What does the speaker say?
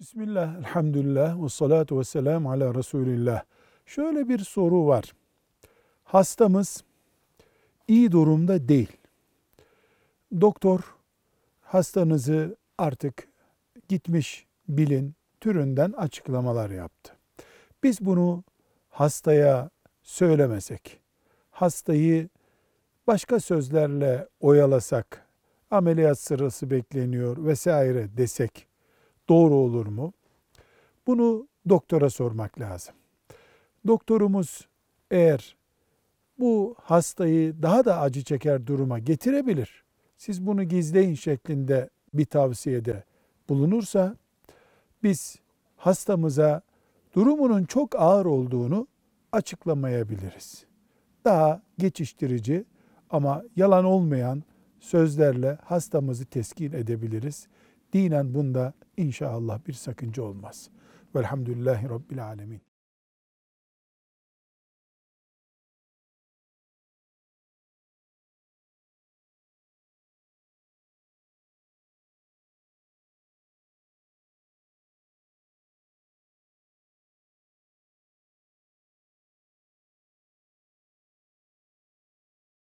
Bismillah, elhamdülillah ve salatu ve selamu ala Resulillah. Şöyle bir soru var. Hastamız iyi durumda değil. Doktor hastanızı artık gitmiş bilin türünden açıklamalar yaptı. Biz bunu hastaya söylemesek, hastayı başka sözlerle oyalasak, ameliyat sırası bekleniyor vesaire desek doğru olur mu? Bunu doktora sormak lazım. Doktorumuz eğer bu hastayı daha da acı çeker duruma getirebilir. Siz bunu gizleyin şeklinde bir tavsiyede bulunursa biz hastamıza durumunun çok ağır olduğunu açıklamayabiliriz. Daha geçiştirici ama yalan olmayan sözlerle hastamızı teskin edebiliriz. Dinen bunda inşallah bir sakınca olmaz. Velhamdülillahi Rabbil Alemin.